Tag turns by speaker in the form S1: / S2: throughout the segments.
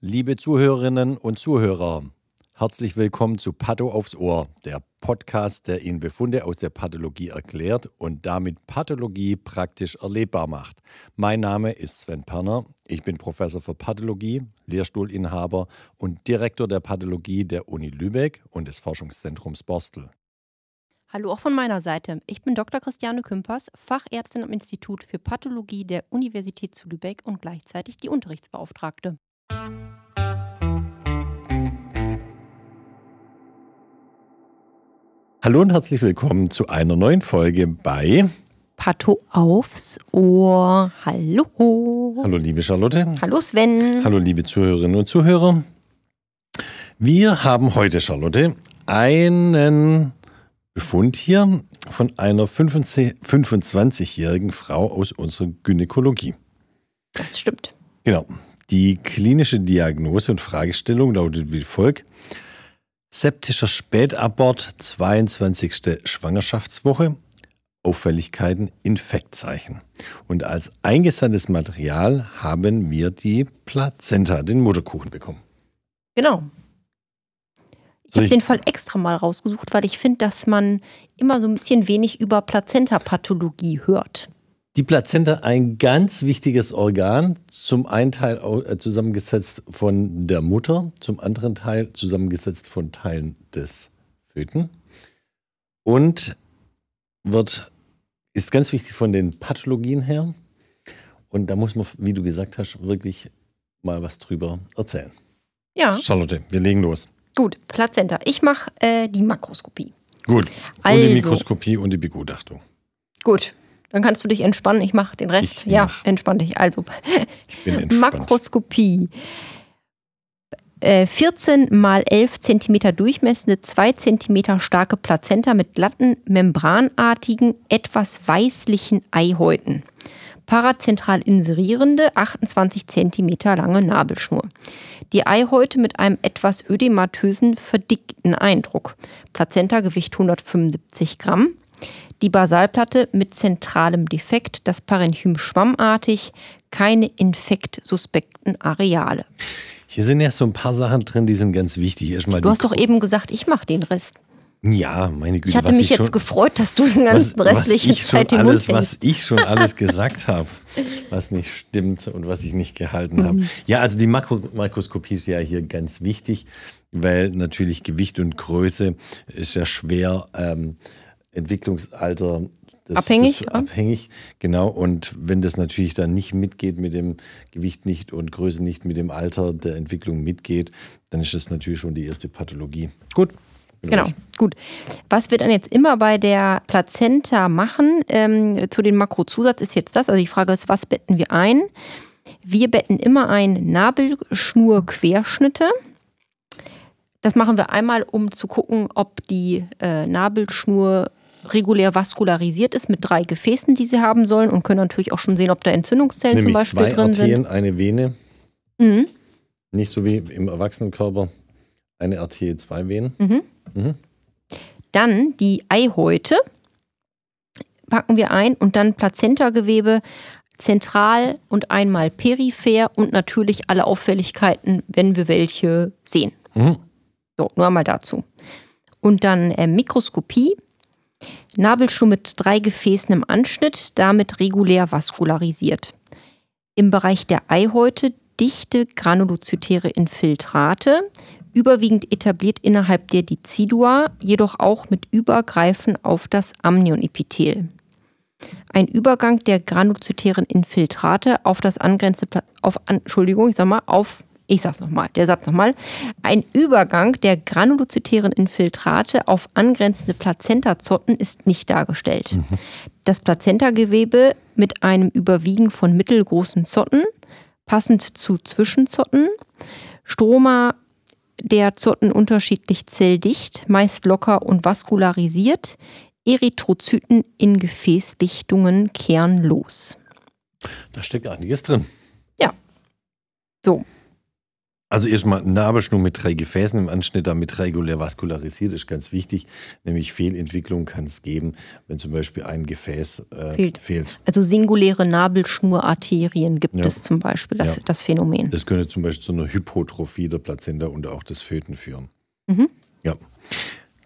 S1: Liebe Zuhörerinnen und Zuhörer, herzlich willkommen zu Patho aufs Ohr, der Podcast, der Ihnen Befunde aus der Pathologie erklärt und damit Pathologie praktisch erlebbar macht. Mein Name ist Sven Perner, ich bin Professor für Pathologie, Lehrstuhlinhaber und Direktor der Pathologie der Uni Lübeck und des Forschungszentrums Borstel.
S2: Hallo auch von meiner Seite. Ich bin Dr. Christiane Kümpers, Fachärztin am Institut für Pathologie der Universität zu Lübeck und gleichzeitig die Unterrichtsbeauftragte.
S1: Hallo und herzlich willkommen zu einer neuen Folge bei
S2: Patho aufs Ohr. Hallo.
S1: Hallo liebe Charlotte.
S2: Hallo Sven.
S1: Hallo liebe Zuhörerinnen und Zuhörer. Wir haben heute, Charlotte, einen Befund hier von einer 25-jährigen Frau aus unserer Gynäkologie.
S2: Das stimmt.
S1: Genau. Die klinische Diagnose und Fragestellung lautet wie folgt. Septischer Spätabort, 22. Schwangerschaftswoche, Auffälligkeiten, Infektzeichen. Und als eingesandtes Material haben wir die Plazenta, den Mutterkuchen bekommen.
S2: Genau. Ich habe den Fall extra mal rausgesucht, weil ich finde, dass man immer so ein bisschen wenig über Plazentapathologie hört.
S1: Die Plazenta ein ganz wichtiges Organ, zum einen Teil äh, zusammengesetzt von der Mutter, zum anderen Teil zusammengesetzt von Teilen des Föten und wird ist ganz wichtig von den Pathologien her. Und da muss man, wie du gesagt hast, wirklich mal was drüber erzählen.
S2: Ja.
S1: Charlotte, wir legen los.
S2: Gut, Plazenta. Ich mache äh, die Makroskopie.
S1: Gut. Also, und die Mikroskopie und die Begutachtung.
S2: Gut, dann kannst du dich entspannen. Ich mache den Rest.
S1: Ich
S2: ja,
S1: mach.
S2: entspann dich. Also. Makroskopie. Äh, 14 mal 11 cm durchmessende, 2 cm starke Plazenta mit glatten, membranartigen, etwas weißlichen Eihäuten. Parazentral inserierende, 28 cm lange Nabelschnur. Die Eihäute mit einem etwas ödematösen, verdickten Eindruck. Plazenta-Gewicht 175 Gramm. Die Basalplatte mit zentralem Defekt, das Parenchym schwammartig, keine infektsuspekten Areale.
S1: Hier sind ja so ein paar Sachen drin, die sind ganz wichtig. Erstmal
S2: Du hast doch eben gesagt, ich mache den Rest.
S1: Ja, meine Güte.
S2: Ich hatte mich jetzt
S1: schon,
S2: gefreut, dass du den ganzen
S1: was,
S2: restlichen
S1: was ich
S2: Zeit den
S1: alles, Was ich schon alles gesagt habe, was nicht stimmt und was ich nicht gehalten
S2: Mhm.
S1: habe. Ja, also die Makro Makroskopie ist ja hier ganz wichtig, weil natürlich Gewicht und Größe ist ja schwer ähm, Entwicklungsalter das,
S2: Abhängig,
S1: das, abhängig, genau. Und wenn das natürlich dann nicht mitgeht mit dem Gewicht nicht und Größe nicht mit dem Alter der Entwicklung mitgeht, dann ist das natürlich schon die erste Pathologie. Gut.
S2: Genau,
S1: ruhig.
S2: gut. Was wir dann jetzt immer bei der Plazenta machen, ähm, zu den Makrozusatz ist jetzt das. Also die Frage ist, was betten wir ein? Wir betten immer ein Nabelschnurquerschnitte. Das machen wir einmal, um zu gucken, ob die äh, Nabelschnur regulär vaskularisiert ist mit drei Gefäßen, die sie haben sollen und können natürlich auch schon sehen, ob da Entzündungszellen zum
S1: Nämlich
S2: Beispiel
S1: zwei
S2: drin
S1: Arterien,
S2: sind.
S1: eine Vene.
S2: Mhm.
S1: Nicht so wie im Erwachsenenkörper eine Arterie, zwei Venen.
S2: Mhm. Dann die Eihäute packen wir ein und dann Plazentagewebe zentral und einmal peripher und natürlich alle Auffälligkeiten, wenn wir welche sehen.
S1: Mhm.
S2: So, nur einmal dazu. Und dann äh, Mikroskopie. Nabelschnur mit drei Gefäßen im Anschnitt, damit regulär vaskularisiert. Im Bereich der Eihäute dichte granulozytäre Infiltrate, überwiegend etabliert innerhalb der Decidua, jedoch auch mit Übergreifen auf das Amnionepithel. Ein Übergang der granulozytären Infiltrate auf das angrenzende, auf, Entschuldigung, ich sag mal, auf, ich sag's nochmal, der Satz nochmal, ein Übergang der granulozytären Infiltrate auf angrenzende Plazentazotten ist nicht dargestellt. Das Plazentagewebe mit einem Überwiegen von mittelgroßen Zotten, passend zu Zwischenzotten, Stroma der Zotten unterschiedlich zelldicht, meist locker und vaskularisiert, Erythrozyten in Gefäßdichtungen kernlos.
S1: Da steckt einiges drin.
S2: Ja. So.
S1: Also erstmal Nabelschnur mit drei Gefäßen im Anschnitt, damit regulär vaskularisiert, ist ganz wichtig. Nämlich Fehlentwicklung kann es geben, wenn zum Beispiel ein Gefäß äh, fehlt. fehlt.
S2: Also singuläre Nabelschnurarterien gibt ja. es zum Beispiel, das, ja. das Phänomen.
S1: Das könnte zum Beispiel zu einer Hypotrophie der Plazenta und auch des Föten führen. Mhm. Ja.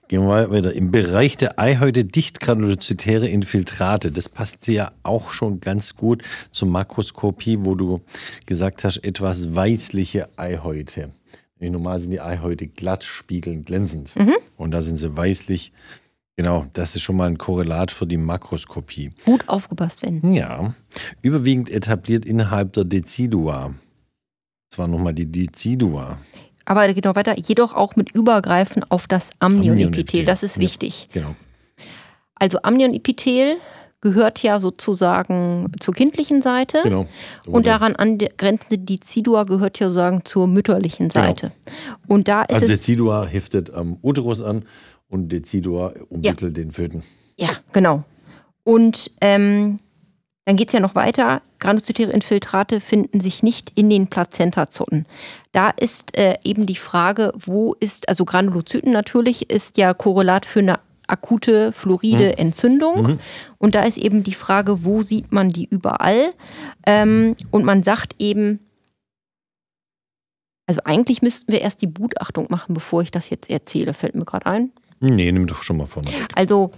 S1: Gehen wir weiter. Im Bereich der Eihäute dichtgranulozytäre Infiltrate. Das passt ja auch schon ganz gut zur Makroskopie, wo du gesagt hast, etwas weißliche Eihäute. Normal sind die Eihäute glatt, spiegelnd, glänzend. Mhm. Und da sind sie weißlich. Genau, das ist schon mal ein Korrelat für die Makroskopie.
S2: Gut aufgepasst werden.
S1: Ja. Überwiegend etabliert innerhalb der Decidua. Das war nochmal die Decidua.
S2: Aber geht noch weiter, jedoch auch mit Übergreifen auf das Amnionepithel. Das ist wichtig. Ja, genau. Also Amnionepithel gehört ja sozusagen zur kindlichen Seite. Genau. Und daran angrenzende Decidua gehört ja sozusagen zur mütterlichen genau. Seite. Genau. Und da ist
S1: also. Decidua heftet am Uterus an und Decidua umwickelt ja. den Föten.
S2: Ja, genau. Und ähm, dann geht es ja noch weiter. Granulozytäre Infiltrate finden sich nicht in den Plazentazotten. Da ist äh, eben die Frage, wo ist, also Granulozyten natürlich ist ja Korrelat für eine akute fluoride mhm. Entzündung. Mhm. Und da ist eben die Frage, wo sieht man die überall? Ähm, und man sagt eben, also eigentlich müssten wir erst die Begutachtung machen, bevor ich das jetzt erzähle, fällt mir gerade ein.
S1: Nee, nimm doch schon mal vorne.
S2: Also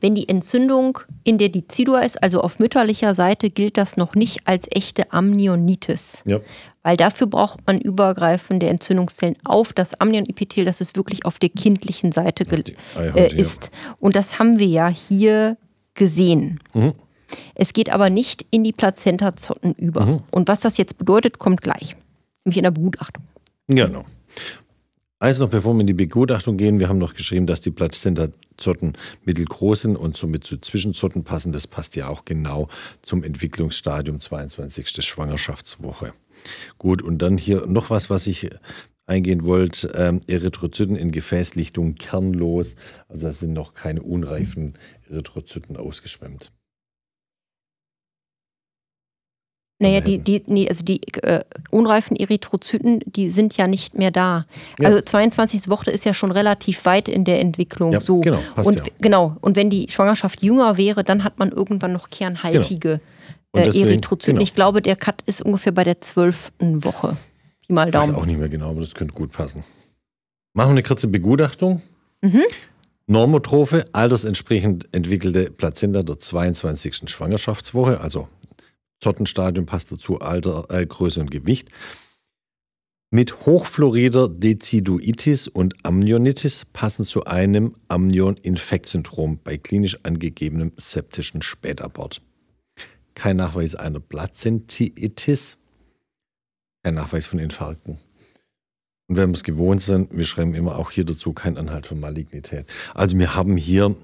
S2: wenn die Entzündung in der Decidua ist, also auf mütterlicher Seite, gilt das noch nicht als echte Amnionitis. Ja. Weil dafür braucht man übergreifende Entzündungszellen auf das Amnionepithel, das es wirklich auf der kindlichen Seite äh, ist. Und das haben wir ja hier gesehen. Mhm. Es geht aber nicht in die Plazentazotten über. Mhm. Und was das jetzt bedeutet, kommt gleich. Nämlich in der Begutachtung.
S1: Genau. Eins noch, bevor wir in die Begutachtung gehen, wir haben noch geschrieben, dass die Plazentazotten mittelgroß sind und somit zu Zwischenzotten passen. Das passt ja auch genau zum Entwicklungsstadium 22. Schwangerschaftswoche. Gut, und dann hier noch was, was ich eingehen wollte. Ähm, Erythrozyten in Gefäßlichtung kernlos. Also da sind noch keine unreifen Erythrozyten ausgeschwemmt.
S2: Naja, die, die, nee, also die äh, unreifen Erythrozyten, die sind ja nicht mehr da. Ja. Also 22. Woche ist ja schon relativ weit in der Entwicklung. Ja, so. Genau, passt und ja. genau. Und wenn die Schwangerschaft jünger wäre, dann hat man irgendwann noch kernhaltige genau. äh, Erythrozyten. Genau. Ich glaube, der Cut ist ungefähr bei der zwölften Woche. Pi mal Daumen.
S1: Ich weiß auch nicht mehr genau, aber das könnte gut passen. Machen wir eine kurze Begutachtung. Mhm. Normotrophe, altersentsprechend entwickelte Plazenta der 22. Schwangerschaftswoche, also Zottenstadium passt dazu Alter, äh, Größe und Gewicht. Mit hochfluorider Deziduitis und Amnionitis passen zu einem Amnion-Infektsyndrom bei klinisch angegebenem septischen Spätabort. Kein Nachweis einer Plazentitis, kein Nachweis von Infarkten. Und wenn wir es gewohnt sind, wir schreiben immer auch hier dazu kein Anhalt von Malignität. Also wir haben hier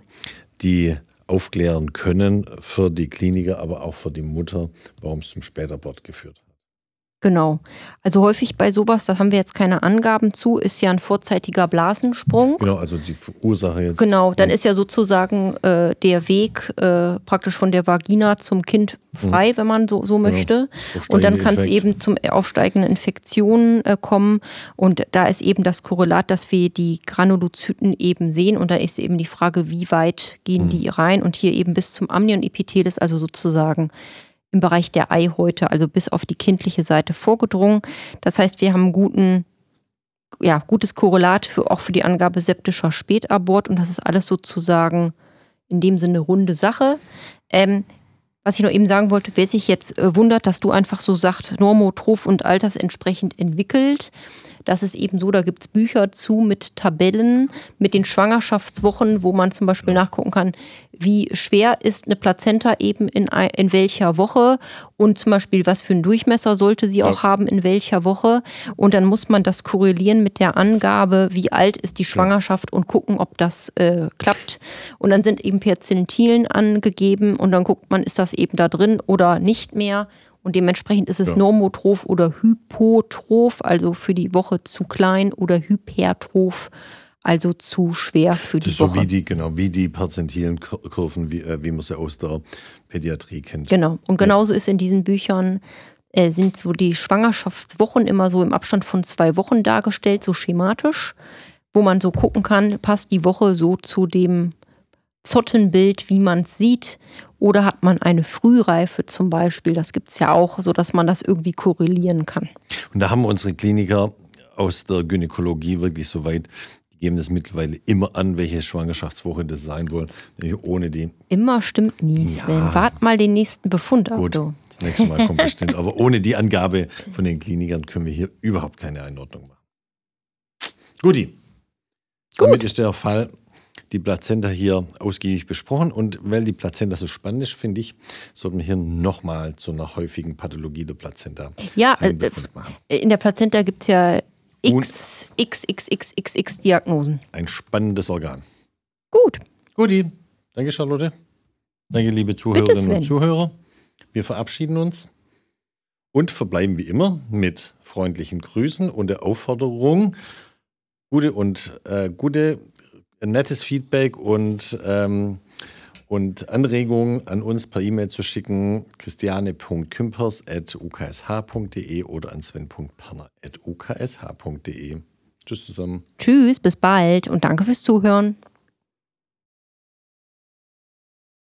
S1: die aufklären können für die Kliniker, aber auch für die Mutter, warum es zum Spätabort geführt hat.
S2: Genau. Also häufig bei sowas, da haben wir jetzt keine Angaben zu, ist ja ein vorzeitiger Blasensprung.
S1: Genau, also die Ursache jetzt.
S2: Genau, dann ist ja sozusagen äh, der Weg äh, praktisch von der Vagina zum Kind frei, mhm. wenn man so, so genau. möchte. Genau. Und dann kann es eben zum aufsteigenden Infektionen äh, kommen. Und da ist eben das Korrelat, dass wir die Granulozyten eben sehen. Und da ist eben die Frage, wie weit gehen mhm. die rein? Und hier eben bis zum Amnionepithelis, also sozusagen im Bereich der Eihäute, also bis auf die kindliche Seite vorgedrungen. Das heißt, wir haben guten, ja, gutes Korrelat für, auch für die Angabe septischer Spätabort und das ist alles sozusagen in dem Sinne runde Sache. Ähm, was ich noch eben sagen wollte, wer sich jetzt äh, wundert, dass du einfach so sagst, normotroph und altersentsprechend entwickelt, das ist eben so, da gibt es Bücher zu mit Tabellen, mit den Schwangerschaftswochen, wo man zum Beispiel nachgucken kann, wie schwer ist eine Plazenta eben in, in welcher Woche und zum Beispiel, was für einen Durchmesser sollte sie auch haben, in welcher Woche. Und dann muss man das korrelieren mit der Angabe, wie alt ist die Schwangerschaft und gucken, ob das äh, klappt. Und dann sind eben Perzentilen angegeben und dann guckt man, ist das eben da drin oder nicht mehr. Und dementsprechend ist es ja. normotroph oder hypotroph, also für die Woche zu klein oder hypertroph, also zu schwer für die so Woche.
S1: So wie die, genau, wie die perzentilen Kurven, wie, äh, wie man sie aus der Pädiatrie kennt.
S2: Genau. Und genauso ja. ist in diesen Büchern äh, sind so die Schwangerschaftswochen immer so im Abstand von zwei Wochen dargestellt, so schematisch, wo man so gucken kann, passt die Woche so zu dem Zottenbild, wie man es sieht. Oder hat man eine Frühreife zum Beispiel? Das gibt es ja auch, so dass man das irgendwie korrelieren kann.
S1: Und da haben unsere Kliniker aus der Gynäkologie wirklich so weit, die geben das mittlerweile immer an, welche Schwangerschaftswoche das sein soll. Ohne die.
S2: Immer stimmt nie, Sven. Ja. Wart mal den nächsten Befund ab.
S1: Gut, das nächste Mal kommt bestimmt. Aber ohne die Angabe von den Klinikern können wir hier überhaupt keine Einordnung machen. Guti. Gut. Damit ist der Fall die Plazenta hier ausgiebig besprochen. Und weil die Plazenta so spannend ist, finde ich, sollten wir hier nochmal zu einer häufigen Pathologie der Plazenta
S2: ja, äh, In der Plazenta gibt es ja x, x, x, x, x, x Diagnosen.
S1: Ein spannendes Organ.
S2: Gut.
S1: Guti. Danke, Charlotte. Danke, liebe Zuhörerinnen und Zuhörer. Wir verabschieden uns und verbleiben wie immer mit freundlichen Grüßen und der Aufforderung, gute und äh, gute nettes Feedback und, ähm, und Anregungen an uns per E-Mail zu schicken. christiane.kümpers.uksh.de oder an sven.perner.uksh.de. Tschüss zusammen.
S2: Tschüss, bis bald und danke fürs Zuhören.